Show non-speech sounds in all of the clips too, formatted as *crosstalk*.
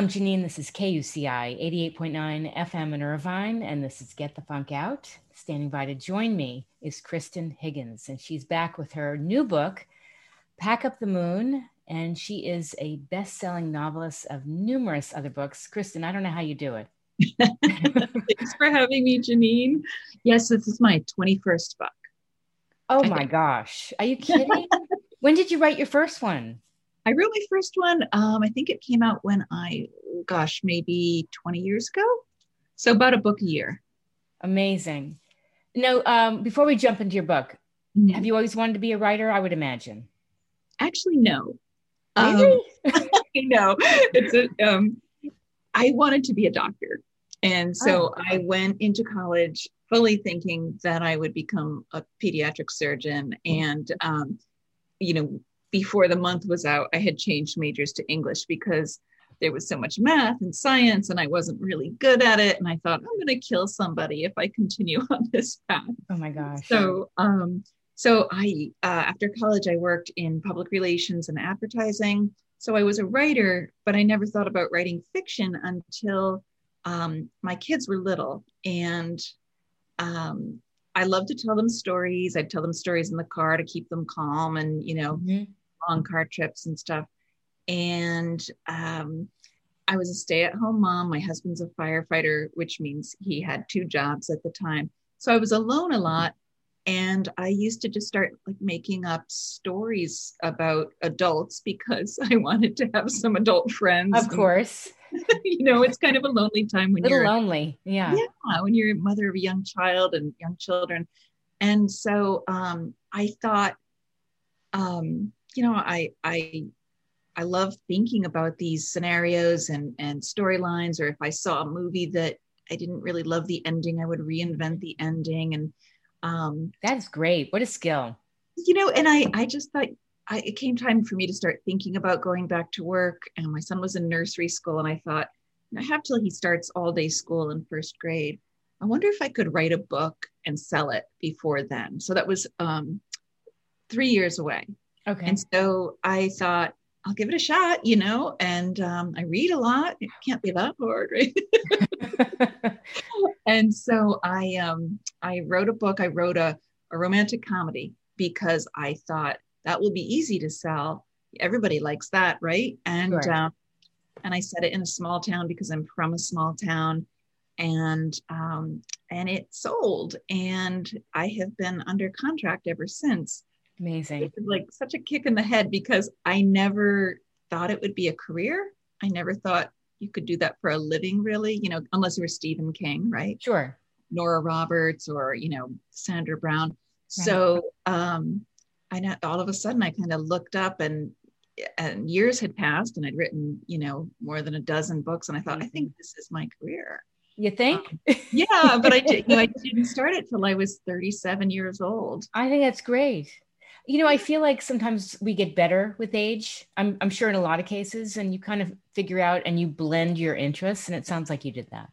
I'm Janine. This is KUCI 88.9 FM in Irvine, and this is Get the Funk Out. Standing by to join me is Kristan Higgins, and she's back with her new book, Pack Up the Moon. And she is a best selling novelist of numerous other books. Kristan, I don't know how you do it. *laughs* Thanks for having me, Janine. Yes, this is my 21st book. Oh my gosh. Are you kidding? *laughs* when did you write your first one? I wrote my first one. Um, I think it came out when I, gosh, maybe 20 years ago. So about a book a year. Amazing. No, um, before we jump into your book, mm-hmm. have you always wanted to be a writer? I would imagine. Actually, no. Really? Um, *laughs* no, it's a, um, I wanted to be a doctor. And so oh. I went into college fully thinking that I would become a pediatric surgeon. And, um, you know, before the month was out, I had changed majors to English because there was so much math and science and I wasn't really good at it. And I thought, I'm going to kill somebody if I continue *laughs* on this path. Oh my gosh. So, um, so I, uh, after college, I worked in public relations and advertising. So I was a writer, but I never thought about writing fiction until um, my kids were little. And um, I love to tell them stories. I'd tell them stories in the car to keep them calm and, you know, mm-hmm long car trips and stuff. And um, I was a stay at home mom. My husband's a firefighter, which means he had two jobs at the time. So I was alone a lot. And I used to just start like making up stories about adults because *laughs* I wanted to have some adult friends. Of course. *laughs* you know, it's kind of a lonely time when Little you're lonely. Yeah. Yeah. When you're a mother of a young child and young children. And so um, I thought, um, you know, I I I love thinking about these scenarios and and storylines. Or if I saw a movie that I didn't really love the ending, I would reinvent the ending. And um, that's great. What a skill. You know, and I I just thought I, it came time for me to start thinking about going back to work. And my son was in nursery school, and I thought I have till he starts all day school in first grade. I wonder if I could write a book and sell it before then. So that was um, three years away. Okay. And so I thought, I'll give it a shot, you know, and um, I read a lot. It can't be that hard, *laughs* right? *laughs* and so I um, I wrote a book. I wrote a, a romantic comedy because I thought that will be easy to sell. Everybody likes that, right? And sure. uh, and I set it in a small town because I'm from a small town, and um, and it sold. And I have been under contract ever since. Amazing. like such a kick in the head because I never thought it would be a career. I never thought you could do that for a living, really, you know, unless you were Stephen King, right? Sure. Nora Roberts or, you know, Sandra Brown. Right. So um, I know all of a sudden I kind of looked up and and years had passed and I'd written, you know, more than a dozen books. And I thought, I think mm-hmm. this is my career. You think? Um, yeah, but I, *laughs* did, you know, I didn't start it till I was 37 years old. I think that's great you know, I feel like sometimes we get better with age. I'm, I'm sure in a lot of cases, and you kind of figure out and you blend your interests. And it sounds like you did that.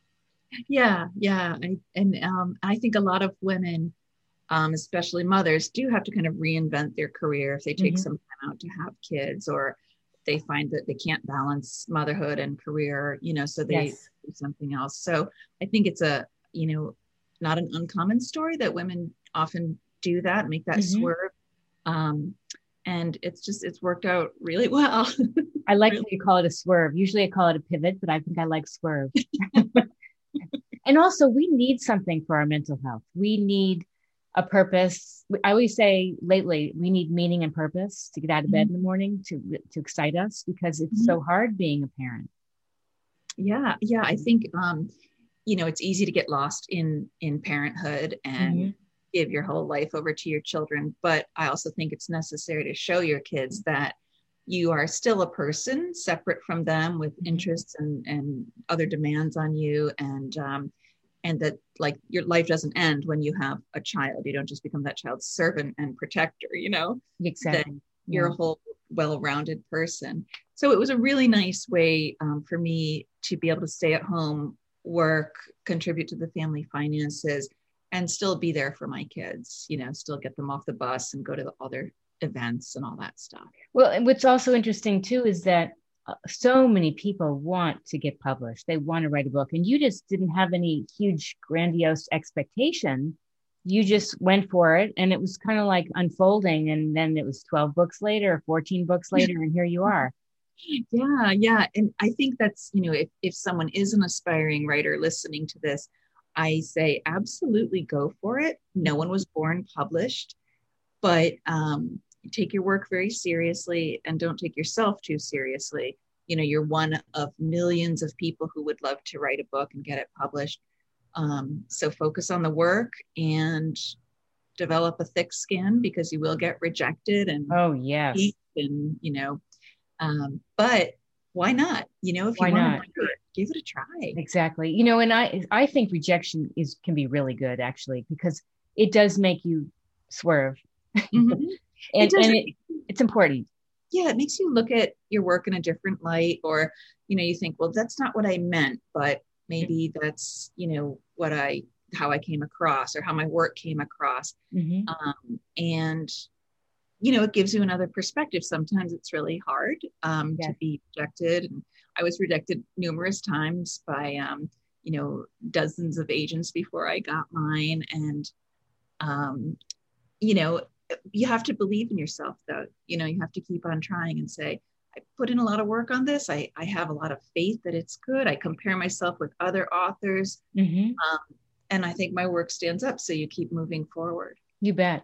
Yeah, yeah, I, and um, I think a lot of women, um, especially mothers, do have to kind of reinvent their career if they take mm-hmm. some time out to have kids, or they find that they can't balance motherhood and career. You know, so they yes. do something else. So I think it's a you know not an uncommon story that women often do that, make that mm-hmm. swerve um, and it's just it's worked out really well. *laughs* I like really. you call it a swerve. Usually I call it a pivot, but I think I like swerve. *laughs* and also we need something for our mental health. We need a purpose. I always say lately we need meaning and purpose to get out of bed mm-hmm. in the morning to to excite us because it's mm-hmm. so hard being a parent. Yeah, yeah. I think um, you know it's easy to get lost in in parenthood and mm-hmm give your whole life over to your children. But I also think it's necessary to show your kids that you are still a person separate from them with mm-hmm. interests and, and other demands on you and um, and that like your life doesn't end when you have a child you don't just become that child's servant and protector you know exactly that you're yeah. a whole well-rounded person so it was a really nice way um, for me to be able to stay at home work contribute to the family finances and still be there for my kids, you know, still get them off the bus and go to all their events and all that stuff. Well, and what's also interesting too is that uh, so many people want to get published. They want to write a book, and you just didn't have any huge, grandiose expectation. You just went for it, and it was kind of like unfolding. And then it was 12 books later, 14 books later, and here you are. *laughs* Yeah, yeah. And I think that's, you know, if, if someone is an aspiring writer listening to this, I say absolutely go for it. No one was born published, but um, take your work very seriously and don't take yourself too seriously. You know, you're one of millions of people who would love to write a book and get it published. Um, so focus on the work and develop a thick skin because you will get rejected and oh yes and you know um, but why not you know if why you want to give it a try. Exactly. You know and i i think rejection is can be really good actually because it does make you swerve. Mm-hmm. and, *laughs* it and it, it's important. Yeah it makes you look at your work in a different light or you know you think well that's not what i meant but maybe that's you know what i how i came across or how my work came across. Mm-hmm. um, and you know it gives you another perspective. Sometimes it's really hard um, yes. to be rejected and i was rejected numerous times by um, you know dozens of agents before i got mine. And um, you know you have to believe in yourself though. You know you have to keep on trying and say i put in a lot of work on this. I, I have a lot of faith that it's good. I compare myself with other authors. Mm-hmm. um, and i think my work stands up so you keep moving forward. You bet.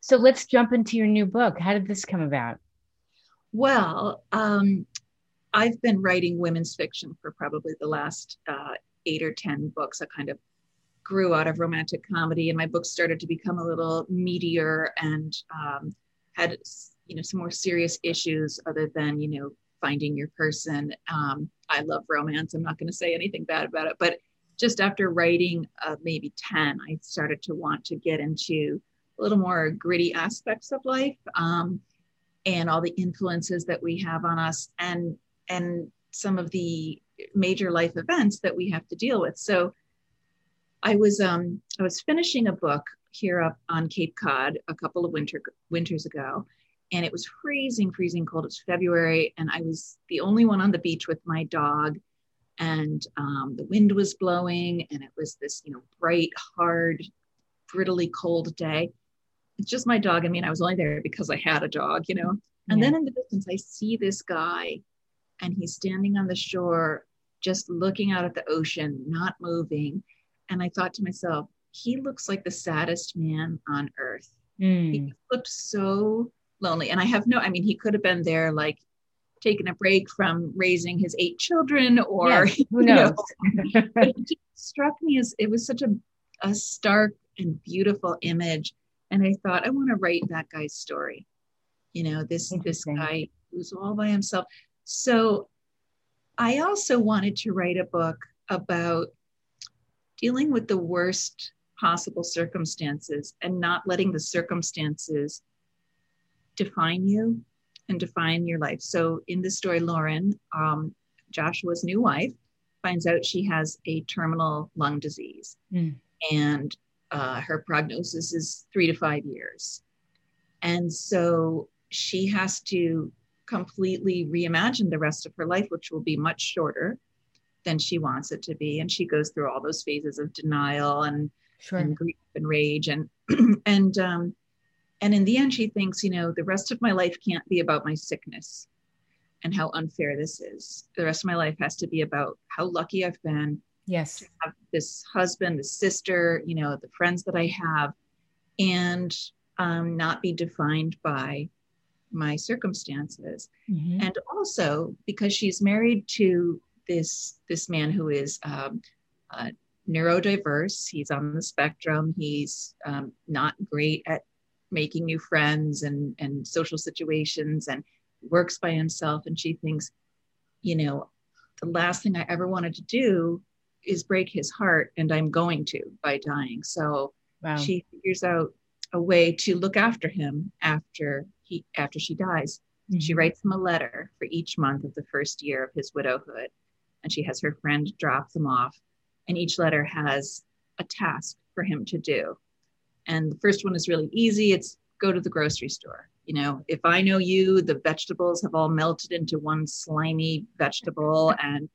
So let's jump into your new book. How did this come about? Well um, i've been writing women's fiction for probably the last uh, eight or ten books. I kind of grew out of romantic comedy and my books started to become a little meatier and um, had you know some more serious issues other than you know finding your person. Um, i love romance. I'm not going to say anything bad about it but just after writing uh, maybe 10 i started to want to get into a little more gritty aspects of life um, and all the influences that we have on us. And and some of the major life events that we have to deal with so I was um, I was finishing a book here up on Cape Cod a couple of winter winters ago, and it was freezing, freezing cold. It's February, and I was the only one on the beach with my dog, and um, the wind was blowing, and it was this you know bright, hard, brittly cold day. It's just my dog. I mean, I was only there because I had a dog, you know. And yeah. then in the distance, I see this guy, and he's standing on the shore, just looking out at the ocean, not moving and I thought to myself, he looks like the saddest man on earth. Mm. He looked so lonely. And I have no, I mean, he could have been there like taking a break from raising his eight children or yes, *laughs* who knows. Know, but *laughs* it just struck me as it was such a, a stark and beautiful image. And I thought, I want to write that guy's story. You know, this this guy who's all by himself. So I also wanted to write a book about dealing with the worst possible circumstances and not letting the circumstances define you and define your life. So in this story, Lauren, um, Joshua's new wife, finds out she has a terminal lung disease, mm. and uh, her prognosis is three to five years. And so she has to completely reimagine the rest of her life, which will be much shorter than she wants it to be. And she goes through all those phases of denial and, sure. and grief and rage. And *clears throat* and um and in the end she thinks you know the rest of my life can't be about my sickness and how unfair this is. The rest of my life has to be about how lucky i've been yes. to have this husband this sister you know the friends that i have and um, not be defined by my circumstances mm-hmm. and also because she's married to this this man who is um, uh, neurodiverse. He's on the spectrum. He's um, not great at making new friends and and social situations, and works by himself. And she thinks, you know, the last thing I ever wanted to do is break his heart, and I'm going to by dying. So wow. she figures out a way to look after him after he after she dies. Mm-hmm. She writes him a letter for each month of the first year of his widowhood and she has her friend drop them off. And each letter has a task for him to do. And the first one is really easy. It's go to the grocery store. You know, if I know you, the vegetables have all melted into one slimy vegetable *laughs* and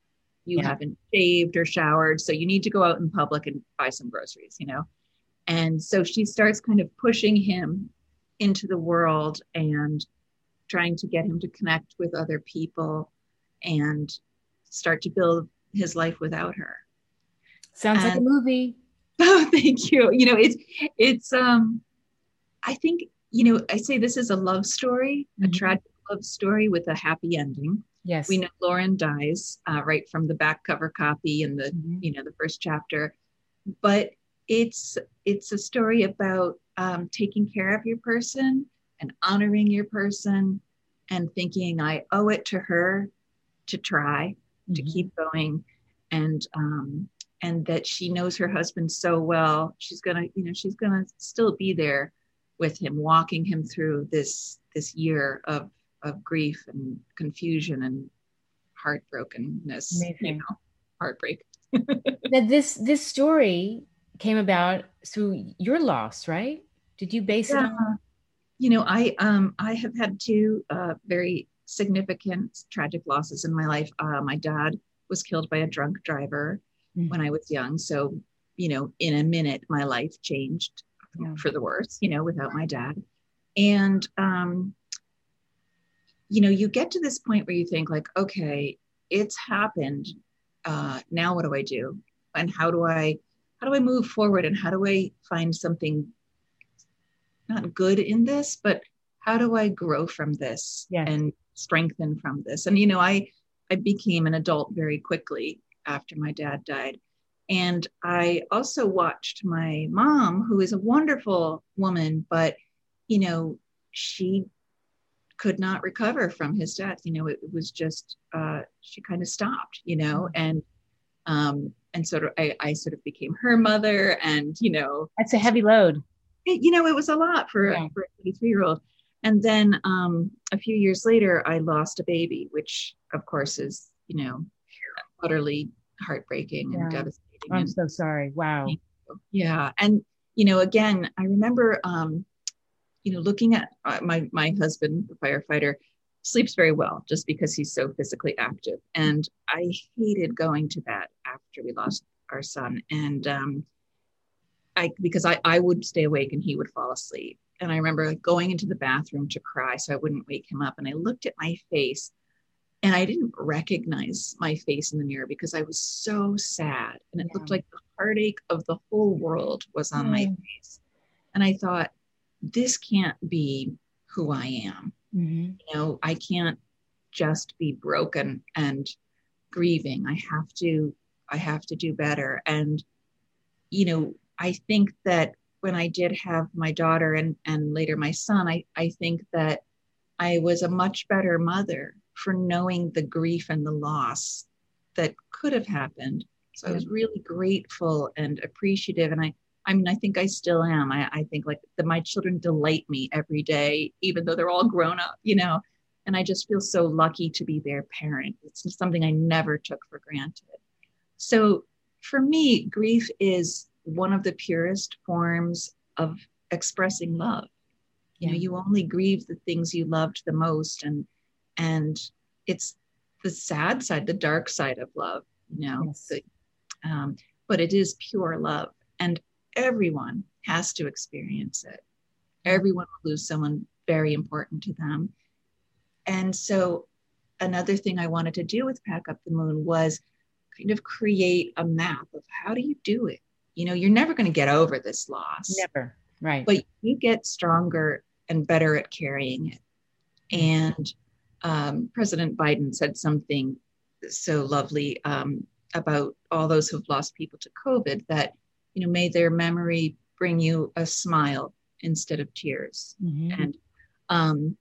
you yeah. haven't shaved or showered. So you need to go out in public and buy some groceries, you know? And so she starts kind of pushing him into the world and trying to get him to connect with other people and start to build his life without her. Sounds and, like a movie. *laughs* Oh, thank you. You know, it's it's um I think, you know, I say this is a love story, mm-hmm. a tragic love story with a happy ending. Yes. We know Lauren dies uh, right from the back cover copy in the, mm-hmm. you know, the first chapter. But it's it's a story about um, taking care of your person and honoring your person and thinking I owe it to her to try mm-hmm. to keep going and um, and that she knows her husband so well she's gonna you know she's gonna still be there with him walking him through this this year of of grief and confusion and heartbrokenness Amazing. you know heartbreak *laughs* that this this story came about through your loss right did you base yeah. it on you know i um i have had two uh, very significant tragic losses in my life uh, my dad was killed by a drunk driver mm-hmm. when i was young so you know in a minute my life changed yeah. for the worse you know without my dad and um you know you get to this point where you think like okay it's happened uh now what do i do and how do i how do i move forward and how do i find something not good in this, but how do I grow from this yes. and strengthen from this? And you know, I I became an adult very quickly after my dad died. And I also watched my mom, who is a wonderful woman, but you know, she could not recover from his death. You know, it, it was just uh, she kind of stopped. You know, mm-hmm. and um, and sort of I, I sort of became her mother, and you know, that's a heavy load it, you know, it was a lot for, yeah. for a 23 year old. And then um, a few years later, I lost a baby, which of course is, you know, utterly heartbreaking yeah. and devastating. I'm and, so sorry. Wow. Yeah. And, you know, again, I remember, um, you know, looking at uh, my, my husband, the firefighter, sleeps very well just because he's so physically active. And I hated going to bed after we lost our son. And, um, I because I, I would stay awake and he would fall asleep. And I remember going into the bathroom to cry so I wouldn't wake him up. And I looked at my face and I didn't recognize my face in the mirror because I was so sad. And it yeah. looked like the heartache of the whole world was on mm. my face. And I thought, this can't be who I am. Mm-hmm. You know, I can't just be broken and grieving. I have to, I have to do better. And, you know, I think that when I did have my daughter and, and later my son, I, I think that I was a much better mother for knowing the grief and the loss that could have happened. So I was really grateful and appreciative. And I, I mean, I think I still am. I, I think like that my children delight me every day, even though they're all grown up, you know, and I just feel so lucky to be their parent. It's something I never took for granted. So for me, grief is one of the purest forms of expressing love. You know, you only grieve the things you loved the most, and and it's the sad side, the dark side of love. You know, yes. um, but it is pure love, and everyone has to experience it. Everyone will lose someone very important to them, and so another thing I wanted to do with Pack Up the Moon was kind of create a map of how do you do it? You know you're never going to get over this loss. Never right. But you get stronger and better at carrying it. And um, president biden said something so lovely um, about all those who've lost people to covid that you know may their memory bring you a smile instead of tears. Mm-hmm. and um,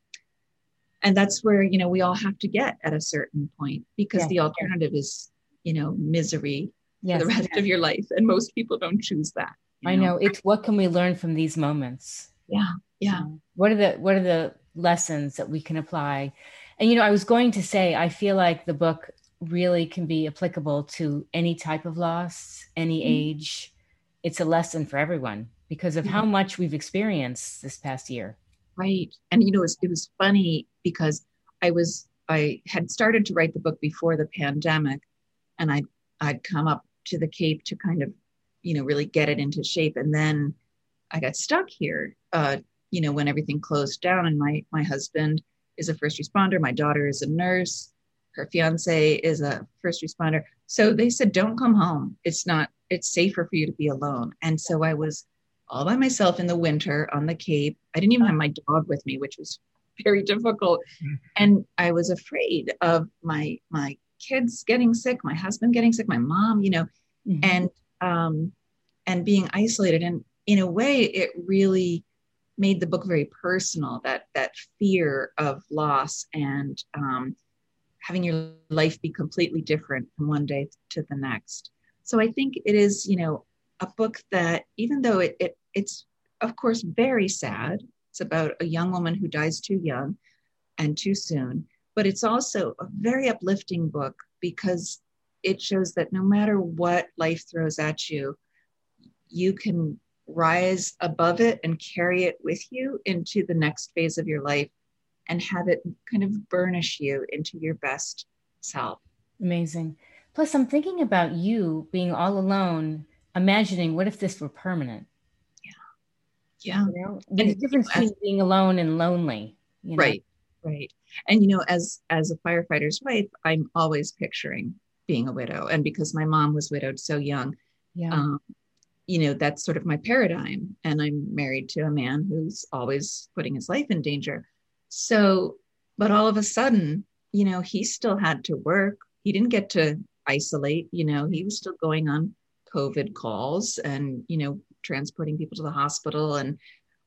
and that's where you know we all have to get at a certain point because yeah, the alternative yeah. is you know misery yes, for the rest yes. of your life. And most people don't choose that. I know. know. It's what can we learn from these moments? Yeah. Yeah. what are the what are the lessons that we can apply? And you know, I was going to say, I feel like the book really can be applicable to any type of loss, any mm-hmm. age. It's a lesson for everyone because of mm-hmm. how much we've experienced this past year. Right. And you know, it was, it was funny because I was I had started to write the book before the pandemic and I I'd come up to the Cape to kind of, you know, really get it into shape. And then I got stuck here, uh, you know, when everything closed down and my my husband is a first responder, my daughter is a nurse, her fiance is a first responder. So they said, don't come home. It's not, it's safer for you to be alone. And so I was all by myself in the winter on the Cape. I didn't even have my dog with me, which was *laughs* very difficult. And I was afraid of my my kids getting sick, my husband getting sick, my mom, you know, mm-hmm. and um and being isolated. And in a way, it really made the book very personal, that that fear of loss and um having your life be completely different from one day to the next. So I think it is, you know, a book that even though it, it it's of course very sad it's about a young woman who dies too young and too soon but it's also a very uplifting book because it shows that no matter what life throws at you you can rise above it and carry it with you into the next phase of your life and have it kind of burnish you into your best self amazing plus i'm thinking about you being all alone imagining what if this were permanent? Yeah. Yeah. You know, there's a difference between being alone and lonely. You know? Right. Right. And you know, as as a firefighter's wife, I'm always picturing being a widow. And because my mom was widowed so young, yeah. Um, you know, that's sort of my paradigm. And I'm married to a man who's always putting his life in danger. So, but all of a sudden, you know, he still had to work. He didn't get to isolate, you know, he was still going on COVID calls and, you know, transporting people to the hospital. And,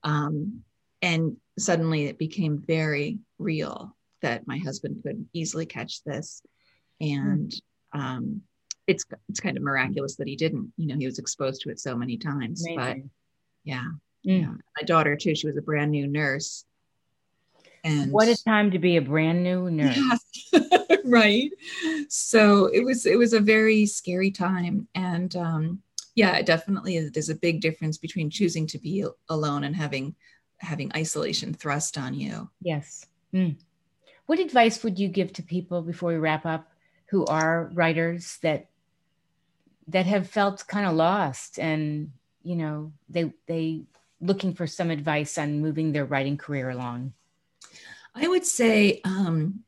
um, and suddenly it became very real that my husband could easily catch this. And, um, it's, it's kind of miraculous that he didn't, you know, he was exposed to it so many times, Amazing. but yeah. Mm. yeah. My daughter too, she was a brand new nurse and what a time to be a brand new nurse yeah. *laughs* right so it was it was a very scary time and um yeah definitely there's a big difference between choosing to be alone and having having isolation thrust on you yes mm. What advice would you give to people before we wrap up who are writers that that have felt kind of lost and you know they they looking for some advice on moving their writing career along I would say um,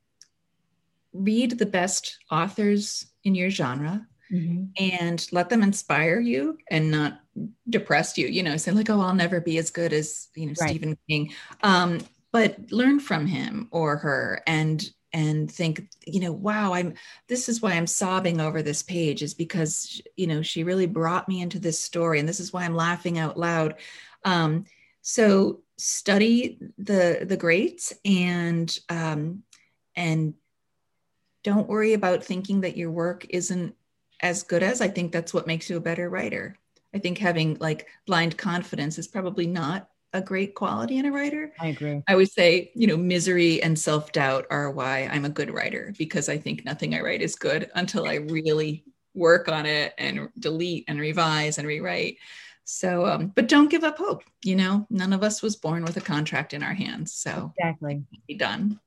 read the best authors in your genre mm-hmm. and let them inspire you and not depress you. You know, say like, "Oh, I'll never be as good as you know right. Stephen King," um, but learn from him or her and and think you know wow i'm this is why i'm sobbing over this page is because you know she really brought me into this story and this is why i'm laughing out loud. Um, so study the the greats and um, and don't worry about thinking that your work isn't as good as i think that's what makes you a better writer. I think having like blind confidence is probably not a great quality in a writer i agree i would say you know misery and self-doubt are why i'm a good writer because i think nothing i write is good until i really work on it and delete and revise and rewrite so, um, but don't give up hope. You know, none of us was born with a contract in our hands. So exactly, be done.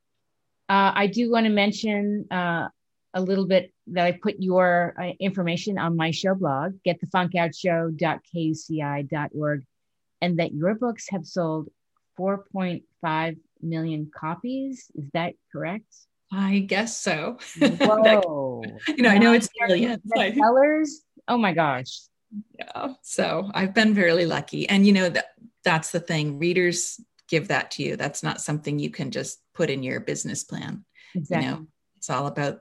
Uh, I do want to mention uh, a little bit that I put your uh, information on my show blog, getthefunkoutshow.kuci.org, and that your books have sold 4.5 million copies. Is that correct? I guess so. *laughs* Whoa! *laughs* you know, I know it's millions. Sellers. Oh my gosh yeah so i've been very lucky and you know that that's the thing readers give that to you that's not something you can just put in your business plan exactly. you know it's all about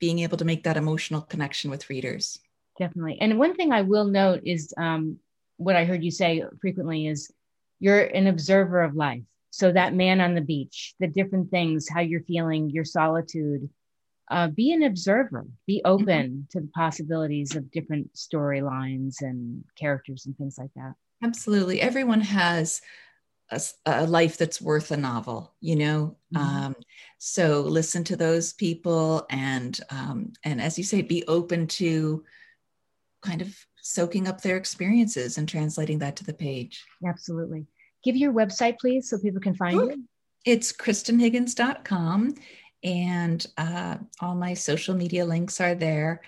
being able to make that emotional connection with readers definitely and one thing i will note is um, what i heard you say frequently is you're an observer of life so that man on the beach the different things how you're feeling your solitude uh, be an observer, be open mm-hmm. to the possibilities of different storylines and characters and things like that. Absolutely. Everyone has a, a life that's worth a novel, you know? Mm-hmm. Um, so listen to those people and, um, and as you say, be open to kind of soaking up their experiences and translating that to the page. Absolutely. give your website, please, so people can find you. It's kristanhiggins.com, and uh, all my social media links are there.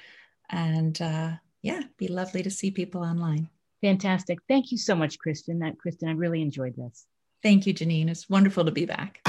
And uh, yeah, be lovely to see people online. Fantastic. Thank you so much, Kristan. That Kristan, I really enjoyed this. Thank you, Janine. It's wonderful to be back.